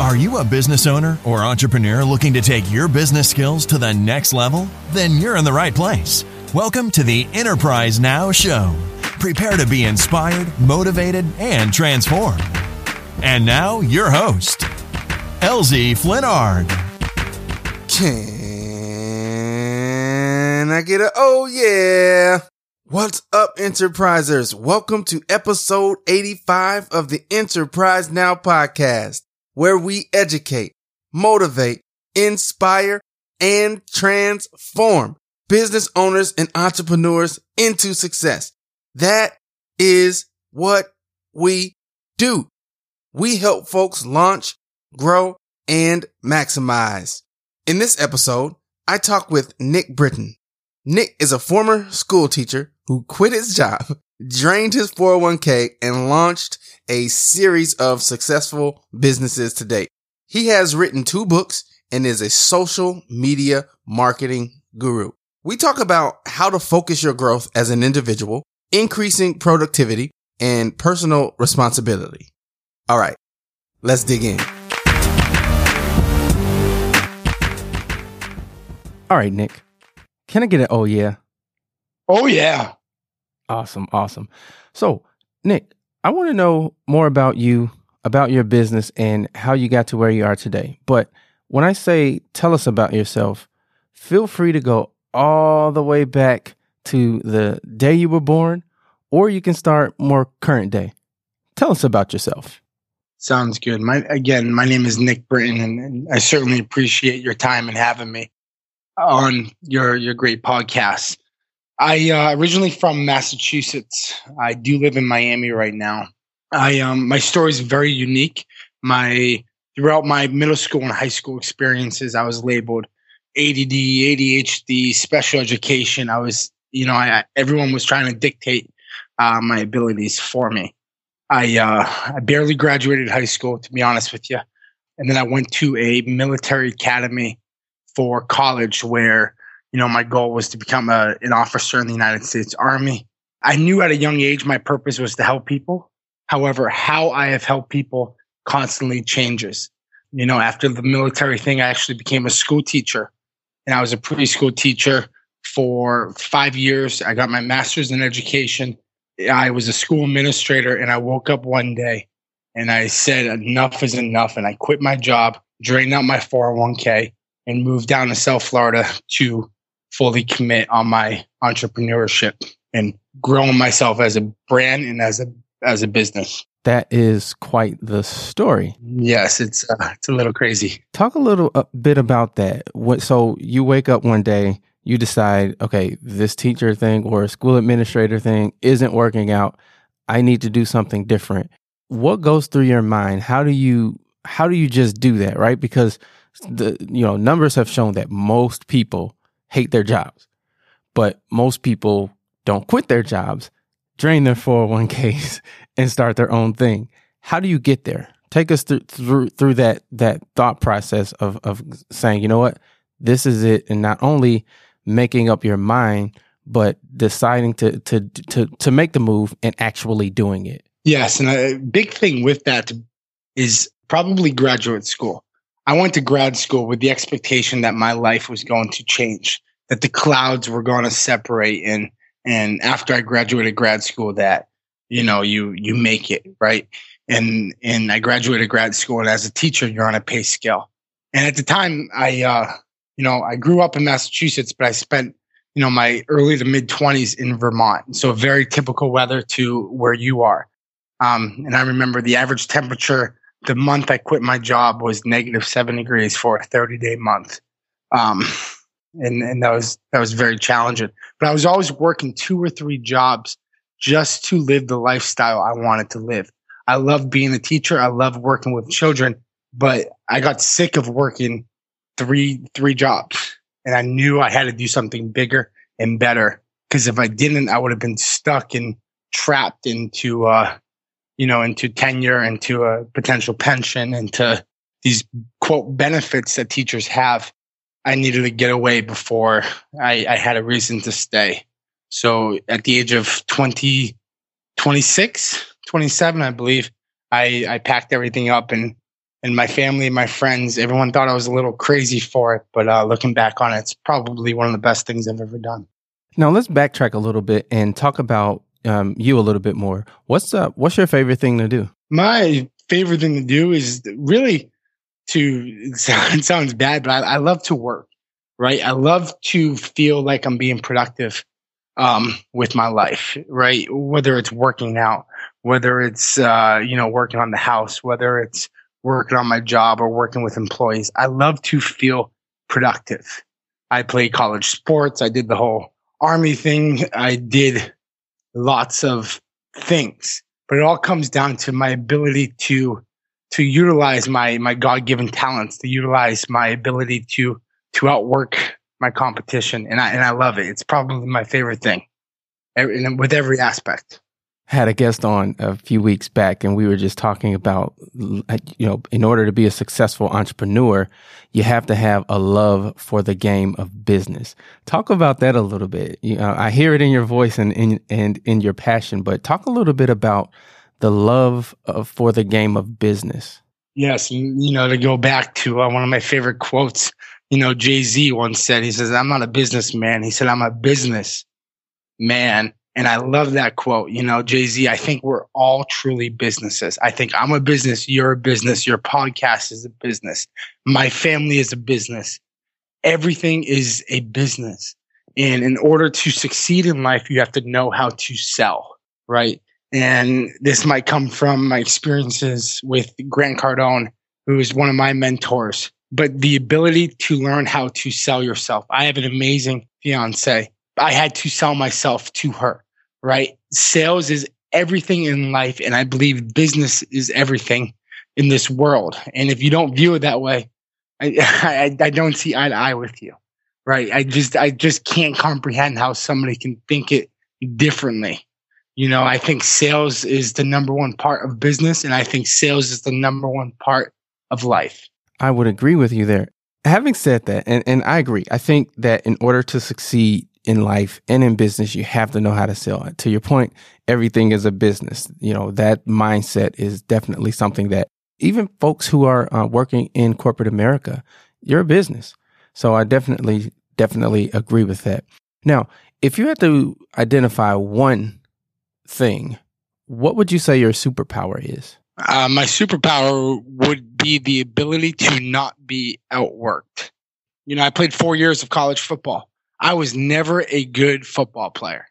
Are you a business owner or entrepreneur looking to take your business skills to the next level? Then you're in the right place. Welcome to the Enterprise Now Show. Prepare to be inspired, motivated, and transformed. And now, your host, LZ Flinnard. Can I get a oh yeah? What's up, Enterprisers? Welcome to episode 85 of the Enterprise Now podcast where we educate, motivate, inspire, and transform business owners and entrepreneurs into success. That is what we do. We help folks launch, grow, and maximize. In this episode, I talk with Nick Britton. Nick is a former school teacher who quit his job, drained his 401k, and launched a series of successful businesses to date. He has written two books and is a social media marketing guru. We talk about how to focus your growth as an individual, increasing productivity, and personal responsibility. All right, let's dig in. All right, Nick. Can I get an oh yeah? Oh yeah. Awesome, awesome. So, Nick, I want to know more about you, about your business, and how you got to where you are today. But when I say tell us about yourself, feel free to go all the way back to the day you were born, or you can start more current day. Tell us about yourself. Sounds good. My again, my name is Nick Britton, and, and I certainly appreciate your time and having me on your your great podcast. I uh, originally from Massachusetts. I do live in Miami right now. I um my story is very unique. My throughout my middle school and high school experiences, I was labeled ADD, ADHD, special education. I was, you know, I, everyone was trying to dictate uh, my abilities for me. I uh, I barely graduated high school, to be honest with you, and then I went to a military academy for college where you know, my goal was to become a, an officer in the United States Army. I knew at a young age my purpose was to help people. However, how I have helped people constantly changes. You know, after the military thing, I actually became a school teacher and I was a preschool teacher for five years. I got my master's in education. I was a school administrator and I woke up one day and I said, enough is enough. And I quit my job, drained out my 401k and moved down to South Florida to fully commit on my entrepreneurship and growing myself as a brand and as a as a business. That is quite the story. Yes, it's uh, it's a little crazy. Talk a little a bit about that. What so you wake up one day, you decide, okay, this teacher thing or school administrator thing isn't working out. I need to do something different. What goes through your mind? How do you how do you just do that, right? Because the you know, numbers have shown that most people hate their jobs. But most people don't quit their jobs, drain their 401ks and start their own thing. How do you get there? Take us through through, through that that thought process of of saying, you know what, this is it, and not only making up your mind, but deciding to to to to make the move and actually doing it. Yes, and a big thing with that is probably graduate school. I went to grad school with the expectation that my life was going to change, that the clouds were going to separate, and and after I graduated grad school, that you know you you make it right. And and I graduated grad school, and as a teacher, you're on a pay scale. And at the time, I uh, you know I grew up in Massachusetts, but I spent you know my early to mid 20s in Vermont, so very typical weather to where you are. Um, and I remember the average temperature the month I quit my job was negative seven degrees for a 30 day month. Um, and, and that was, that was very challenging, but I was always working two or three jobs just to live the lifestyle I wanted to live. I love being a teacher. I love working with children. but I got sick of working three three jobs, and I knew I had to do something bigger and better. Because if I didn't, I would have been stuck and trapped into, uh, you know, into tenure, into a potential pension, into these quote benefits that teachers have. I needed to get away before I, I had a reason to stay. So at the age of 20, 26, 27, I believe, I, I packed everything up and and my family, my friends, everyone thought I was a little crazy for it. But uh, looking back on it, it's probably one of the best things I've ever done. Now let's backtrack a little bit and talk about um, you a little bit more. What's uh, what's your favorite thing to do? My favorite thing to do is really to it sounds bad, but I, I love to work. Right, I love to feel like I'm being productive um, with my life. Right, whether it's working out, whether it's uh, you know working on the house, whether it's working on my job or working with employees. I love to feel productive. I played college sports. I did the whole army thing. I did lots of things, but it all comes down to my ability to to utilize my my God given talents, to utilize my ability to to outwork my competition, and I and I love it. It's probably my favorite thing, and with every aspect had a guest on a few weeks back and we were just talking about you know in order to be a successful entrepreneur you have to have a love for the game of business. Talk about that a little bit. You know i hear it in your voice and in and in your passion but talk a little bit about the love of, for the game of business. Yes you know to go back to uh, one of my favorite quotes you know jay-z once said he says i'm not a businessman. He said i'm a business man and I love that quote. You know, Jay Z, I think we're all truly businesses. I think I'm a business, you're a business, your podcast is a business, my family is a business. Everything is a business. And in order to succeed in life, you have to know how to sell, right? And this might come from my experiences with Grant Cardone, who is one of my mentors. But the ability to learn how to sell yourself. I have an amazing fiance. I had to sell myself to her right? Sales is everything in life. And I believe business is everything in this world. And if you don't view it that way, I, I, I don't see eye to eye with you, right? I just, I just can't comprehend how somebody can think it differently. You know, I think sales is the number one part of business, and I think sales is the number one part of life. I would agree with you there. Having said that, and, and I agree, I think that in order to succeed, in life and in business, you have to know how to sell. To your point, everything is a business. You know, that mindset is definitely something that even folks who are uh, working in corporate America, you're a business. So I definitely, definitely agree with that. Now, if you had to identify one thing, what would you say your superpower is? Uh, my superpower would be the ability to not be outworked. You know, I played four years of college football. I was never a good football player.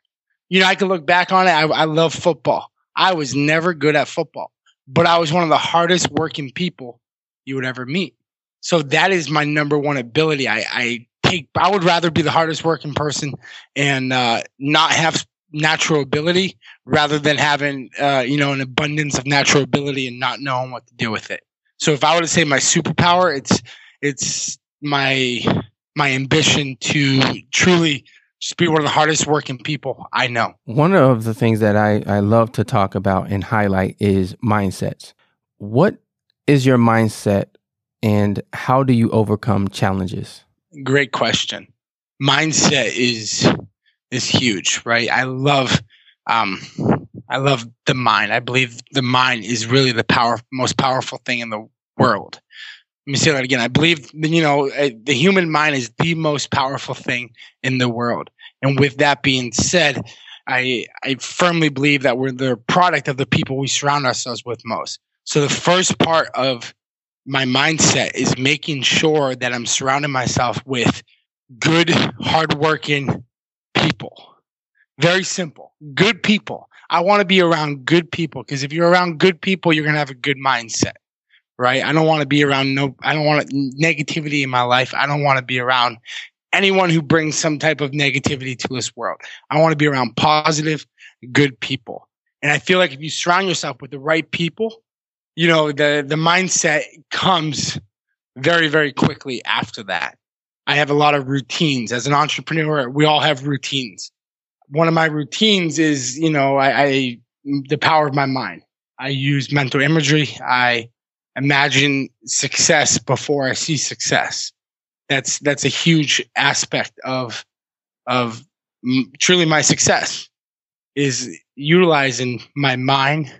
You know, I can look back on it. I, I love football. I was never good at football, but I was one of the hardest working people you would ever meet. So that is my number one ability. I, I take, I would rather be the hardest working person and uh, not have natural ability rather than having, uh, you know, an abundance of natural ability and not knowing what to do with it. So if I were to say my superpower, it's, it's my my ambition to truly just be one of the hardest working people I know. One of the things that I, I love to talk about and highlight is mindsets. What is your mindset and how do you overcome challenges? Great question. Mindset is is huge, right? I love um I love the mind. I believe the mind is really the power most powerful thing in the world let me say that again. I believe, you know, uh, the human mind is the most powerful thing in the world. And with that being said, I, I firmly believe that we're the product of the people we surround ourselves with most. So the first part of my mindset is making sure that I'm surrounding myself with good, hardworking people. Very simple. Good people. I want to be around good people because if you're around good people, you're going to have a good mindset right? I don't want to be around no, I don't want negativity in my life. I don't want to be around anyone who brings some type of negativity to this world. I want to be around positive, good people. And I feel like if you surround yourself with the right people you know, the the mindset comes very very quickly after that. I have a lot of routines as an entrepreneur. We all have routines. One of my routines is, you know, I, I the power of my mind. I use mental imagery. I imagine success before I see success. That's that's a huge aspect of of m- truly my success is utilizing my mind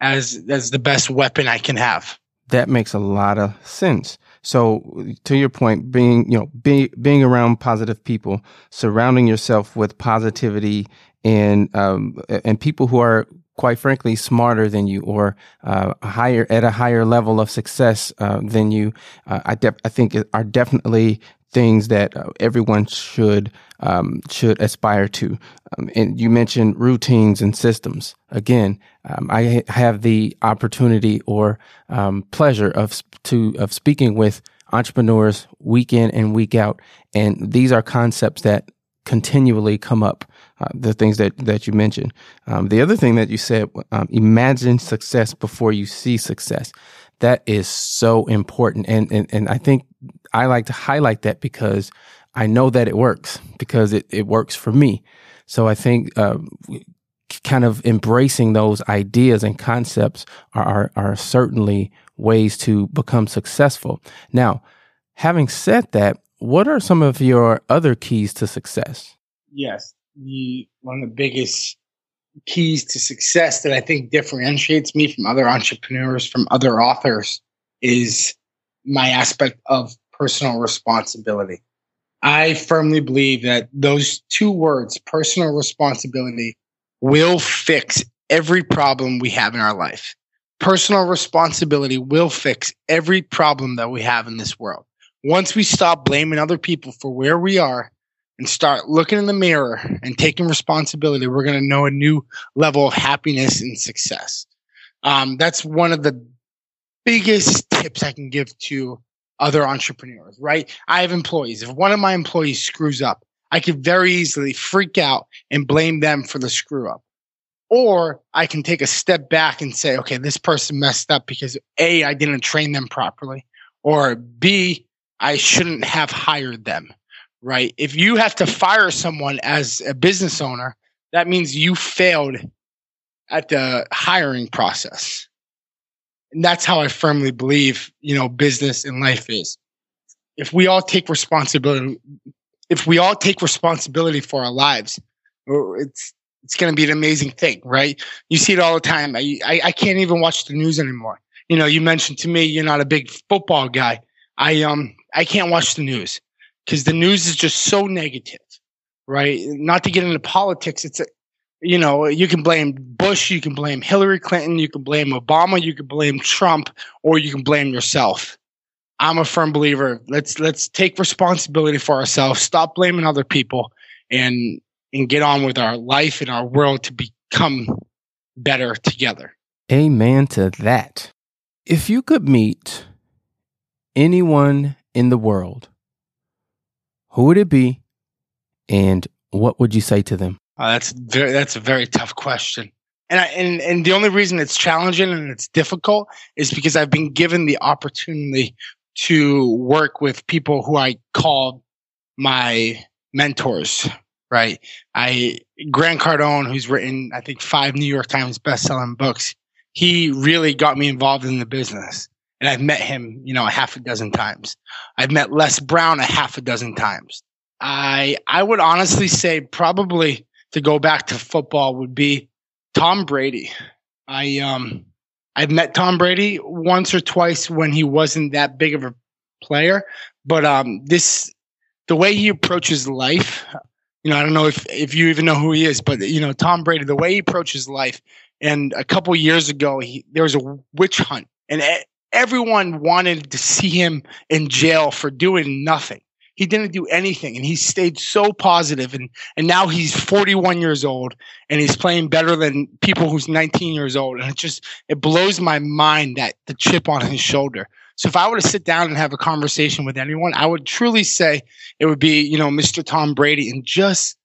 as as the best weapon I can have. That makes a lot of sense. So to your point, being, you know, being, being around positive people, surrounding yourself with positivity and, um, and people who are quite frankly smarter than you or uh, higher at a higher level of success uh, than you, uh, I, def- I think are definitely things that uh, everyone should um, should aspire to. Um, and you mentioned routines and systems. Again, um, I have the opportunity or um, pleasure of to of speaking with entrepreneurs week in and week out, and these are concepts that continually come up. Uh, the things that that you mentioned. Um, the other thing that you said, um, imagine success before you see success. That is so important, and and and I think I like to highlight that because I know that it works because it it works for me. So I think uh, kind of embracing those ideas and concepts are, are, are certainly ways to become successful. Now, having said that, what are some of your other keys to success? Yes, the one of the biggest keys to success that I think differentiates me from other entrepreneurs, from other authors, is my aspect of personal responsibility. I firmly believe that those two words, personal responsibility, will fix every problem we have in our life. Personal responsibility will fix every problem that we have in this world. Once we stop blaming other people for where we are and start looking in the mirror and taking responsibility, we're going to know a new level of happiness and success. Um, that's one of the biggest tips I can give to other entrepreneurs, right? I have employees. If one of my employees screws up, I could very easily freak out and blame them for the screw up. Or I can take a step back and say, okay, this person messed up because A, I didn't train them properly, or B, I shouldn't have hired them, right? If you have to fire someone as a business owner, that means you failed at the hiring process. And that's how I firmly believe, you know, business and life is. If we all take responsibility, if we all take responsibility for our lives, it's it's going to be an amazing thing, right? You see it all the time. I, I, I can't even watch the news anymore. You know, you mentioned to me you're not a big football guy. I um I can't watch the news because the news is just so negative, right? Not to get into politics, it's a you know, you can blame Bush, you can blame Hillary Clinton, you can blame Obama, you can blame Trump, or you can blame yourself. I'm a firm believer. Let's let's take responsibility for ourselves. Stop blaming other people, and and get on with our life and our world to become better together. Amen to that. If you could meet anyone in the world, who would it be, and what would you say to them? Uh, that's very that's a very tough question. And, I, and and the only reason it's challenging and it's difficult is because I've been given the opportunity to work with people who I call my mentors, right? I Grant Cardone, who's written I think five New York Times best-selling books, he really got me involved in the business. And I've met him, you know, a half a dozen times. I've met Les Brown a half a dozen times. I I would honestly say probably to go back to football would be Tom Brady. I um I've met Tom Brady once or twice when he wasn't that big of a player, but um, this the way he approaches life. You know, I don't know if if you even know who he is, but you know, Tom Brady, the way he approaches life. And a couple years ago, he, there was a witch hunt, and everyone wanted to see him in jail for doing nothing. He didn't do anything and he stayed so positive and and now he's 41 years old and he's playing better than people who's 19 years old and it just it blows my mind that the chip on his shoulder. So if i were to sit down and have a conversation with anyone i would truly say it would be you know mr tom brady and just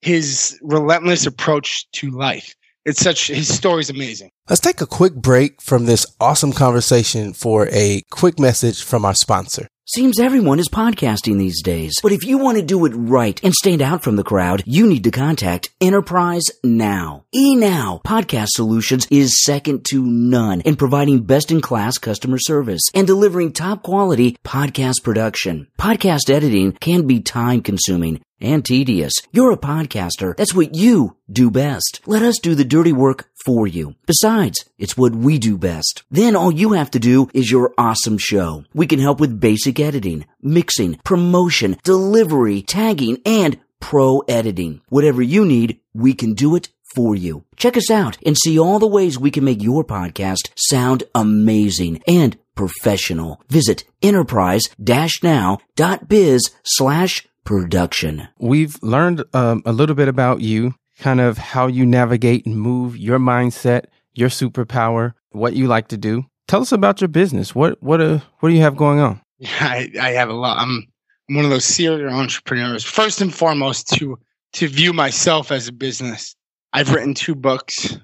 his relentless approach to life it's such his story's amazing. Let's take a quick break from this awesome conversation for a quick message from our sponsor. Seems everyone is podcasting these days. But if you want to do it right and stand out from the crowd, you need to contact Enterprise Now. eNow Podcast Solutions is second to none in providing best in class customer service and delivering top quality podcast production. Podcast editing can be time consuming and tedious. You're a podcaster. That's what you do best. Let us do the dirty work for you. Besides, it's what we do best. Then all you have to do is your awesome show. We can help with basic editing, mixing, promotion, delivery, tagging, and pro editing. Whatever you need, we can do it for you. Check us out and see all the ways we can make your podcast sound amazing and professional. Visit enterprise-now.biz slash production. We've learned um, a little bit about you, kind of how you navigate and move your mindset, your superpower, what you like to do. Tell us about your business. What what uh, what do you have going on? Yeah, I, I have a lot. I'm, I'm one of those serial entrepreneurs. First and foremost, to to view myself as a business. I've written two books.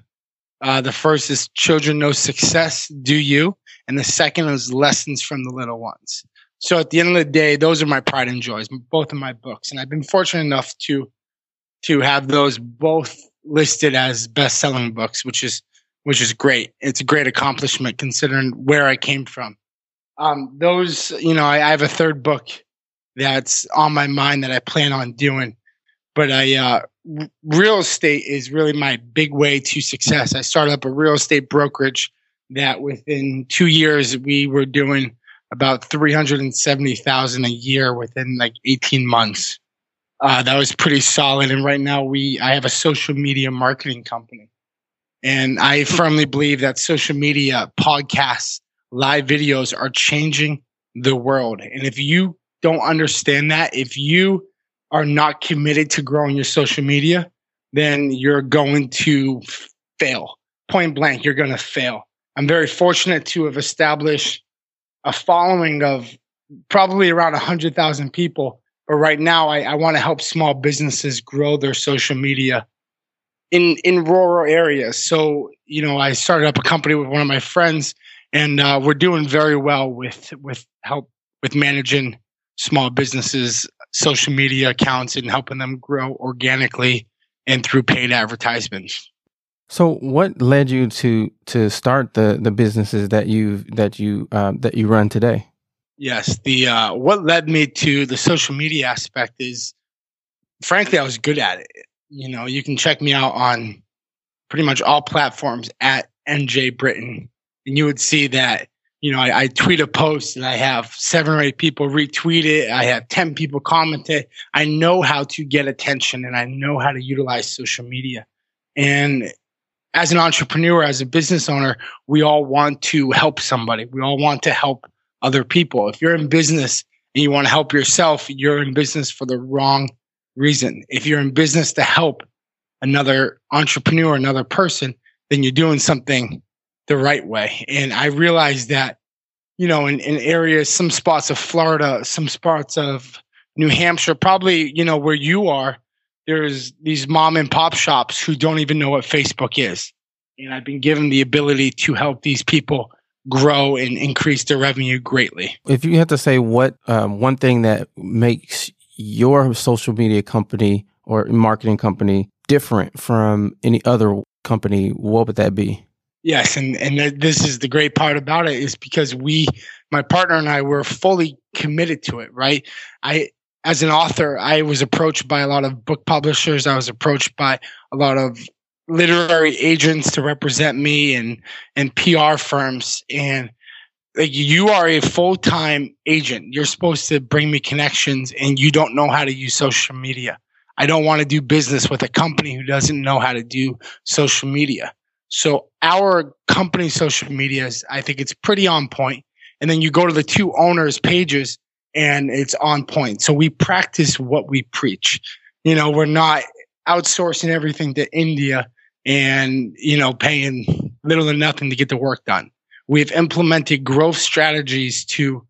Uh, the first is Children Know Success, Do You? And the second is Lessons from the Little Ones. So at the end of the day, those are my pride and joys, both of my books. And I've been fortunate enough to to have those both listed as best selling books, which is which is great. It's a great accomplishment considering where I came from. Um, those, you know, I, I, have a third book that's on my mind that I plan on doing. But I, uh, real estate is really my big way to success. I started up a real estate brokerage that within two years we were doing about 370,000 a year within like 18 months. Uh, that was pretty solid. And right now we, I have a social media marketing company and I firmly believe that social media podcasts, live videos are changing the world. And if you don't understand that, if you are not committed to growing your social media, then you're going to fail. Point blank, you're going to fail. I'm very fortunate to have established a following of probably around 100,000 people. But right now, I, I want to help small businesses grow their social media in, in rural areas. So, you know, I started up a company with one of my friends, and uh, we're doing very well with, with help with managing small businesses, social media accounts, and helping them grow organically and through paid advertisements. So, what led you to to start the the businesses that you that you uh, that you run today? Yes, the uh, what led me to the social media aspect is, frankly, I was good at it. You know, you can check me out on pretty much all platforms at NJ Britton, and you would see that. You know, I, I tweet a post and I have seven or eight people retweet it. I have ten people comment it. I know how to get attention, and I know how to utilize social media. And as an entrepreneur, as a business owner, we all want to help somebody. We all want to help other people. If you're in business and you want to help yourself, you're in business for the wrong reason. If you're in business to help another entrepreneur, another person, then you're doing something the right way. And I realized that, you know, in, in areas, some spots of Florida, some spots of New Hampshire, probably, you know, where you are, there's these mom and pop shops who don't even know what Facebook is. And I've been given the ability to help these people grow and increase their revenue greatly. If you had to say what um, one thing that makes your social media company or marketing company different from any other company, what would that be? Yes, and and this is the great part about it is because we, my partner and I, were fully committed to it. Right, I as an author, I was approached by a lot of book publishers. I was approached by a lot of literary agents to represent me and and PR firms and like you are a full-time agent. You're supposed to bring me connections and you don't know how to use social media. I don't want to do business with a company who doesn't know how to do social media. So our company social media is I think it's pretty on point. And then you go to the two owners pages and it's on point. So we practice what we preach. You know, we're not outsourcing everything to India and, you know, paying little or nothing to get the work done. We've implemented growth strategies to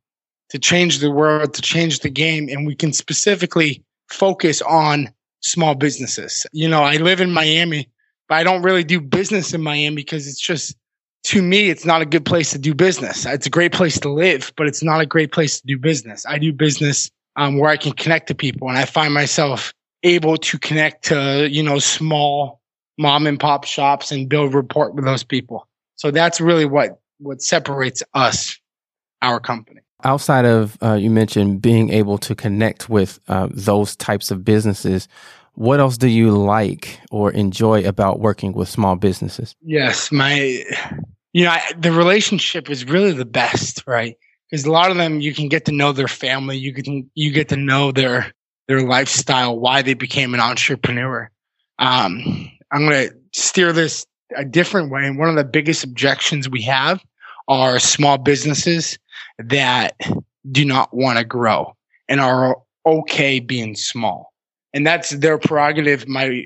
to change the world, to change the game, and we can specifically focus on small businesses. You know, I live in Miami, but I don't really do business in Miami because it's just to me, it's not a good place to do business. It's a great place to live, but it's not a great place to do business. I do business um, where I can connect to people, and I find myself able to connect to you know small mom and pop shops and build rapport with those people. So that's really what what separates us, our company. Outside of uh, you mentioned being able to connect with uh, those types of businesses, what else do you like or enjoy about working with small businesses? Yes, my you know, I, the relationship is really the best, right? Because a lot of them, you can get to know their family, you can you get to know their their lifestyle, why they became an entrepreneur. Um, I'm going to steer this a different way, and one of the biggest objections we have are small businesses that do not want to grow and are okay being small, and that's their prerogative. My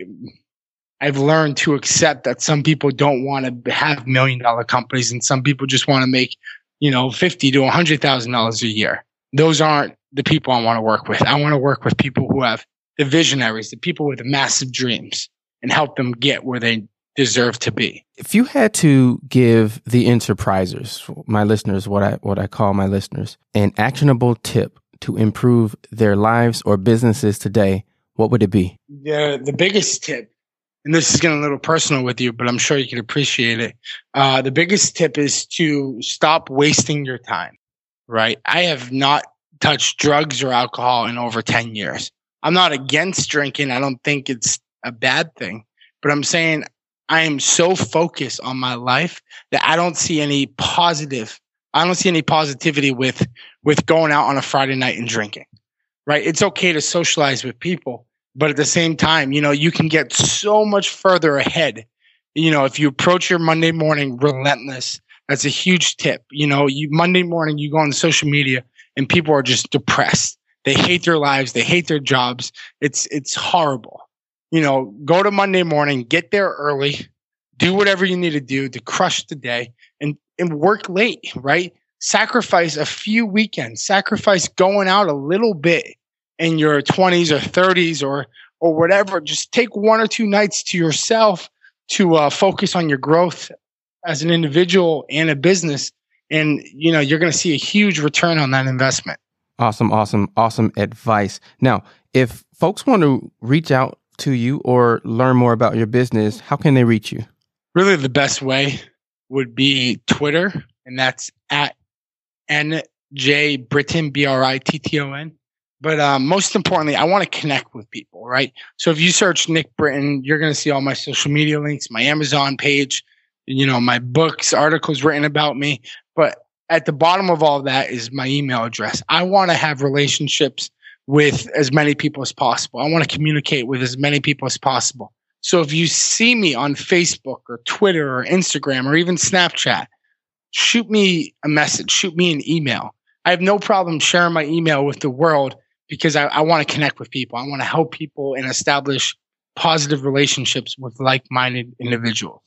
I've learned to accept that some people don't want to have million dollar companies and some people just want to make, you know, 50 to $100,000 a year. Those aren't the people I want to work with. I want to work with people who have the visionaries, the people with the massive dreams and help them get where they deserve to be. If you had to give the enterprisers, my listeners, what I what I call my listeners, an actionable tip to improve their lives or businesses today, what would it be? The the biggest tip and this is getting a little personal with you, but I'm sure you can appreciate it. Uh, the biggest tip is to stop wasting your time, right? I have not touched drugs or alcohol in over 10 years. I'm not against drinking. I don't think it's a bad thing, but I'm saying I am so focused on my life that I don't see any positive. I don't see any positivity with, with going out on a Friday night and drinking, right? It's okay to socialize with people, but at the same time, you know, you can get so much further ahead. You know, if you approach your Monday morning relentless, that's a huge tip. You know, you Monday morning you go on social media and people are just depressed. They hate their lives, they hate their jobs. It's it's horrible. You know, go to Monday morning, get there early, do whatever you need to do to crush the day and and work late, right? Sacrifice a few weekends, sacrifice going out a little bit in your 20s or 30s or or whatever just take one or two nights to yourself to uh, focus on your growth as an individual and a business. And you know you're going to see a huge return on that investment. Awesome awesome awesome advice. Now if folks want to reach out to you or learn more about your business how can they reach you? Really the best way would be twitter and that's at nj britton b-r-i-t-t-o-n but um, most importantly, I want to connect with people, right? So if you search Nick Britton, you're going to see all my social media links, my Amazon page, you know, my books, articles written about me. But at the bottom of all that is my email address. I want to have relationships with as many people as possible. I want to communicate with as many people as possible. So if you see me on Facebook or Twitter or Instagram or even Snapchat, shoot me a message, shoot me an email. I have no problem sharing my email with the world because I, I want to connect with people. I want to help people and establish positive relationships with like minded individuals.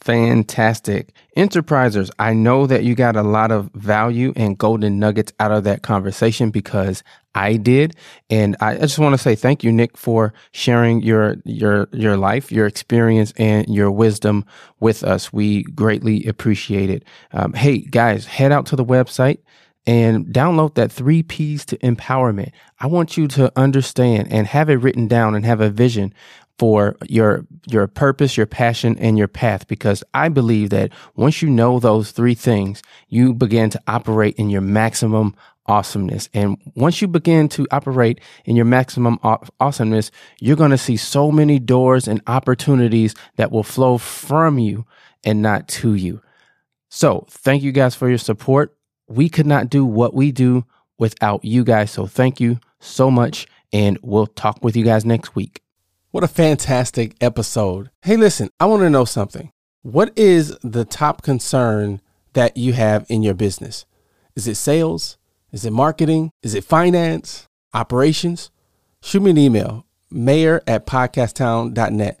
Fantastic. Enterprisers, I know that you got a lot of value and golden nuggets out of that conversation because I did. And I just want to say thank you, Nick, for sharing your your your life, your experience, and your wisdom with us. We greatly appreciate it. Um, hey, guys, head out to the website and download that three P's to empowerment. I want you to understand and have it written down and have a vision for your your purpose, your passion, and your path. Because I believe that once you know those three things, you begin to operate in your maximum awesomeness. And once you begin to operate in your maximum awesomeness, you're going to see so many doors and opportunities that will flow from you and not to you. So, thank you guys for your support we could not do what we do without you guys. So thank you so much. And we'll talk with you guys next week. What a fantastic episode. Hey, listen, I want to know something. What is the top concern that you have in your business? Is it sales? Is it marketing? Is it finance? Operations? Shoot me an email, mayor at podcasttown.net.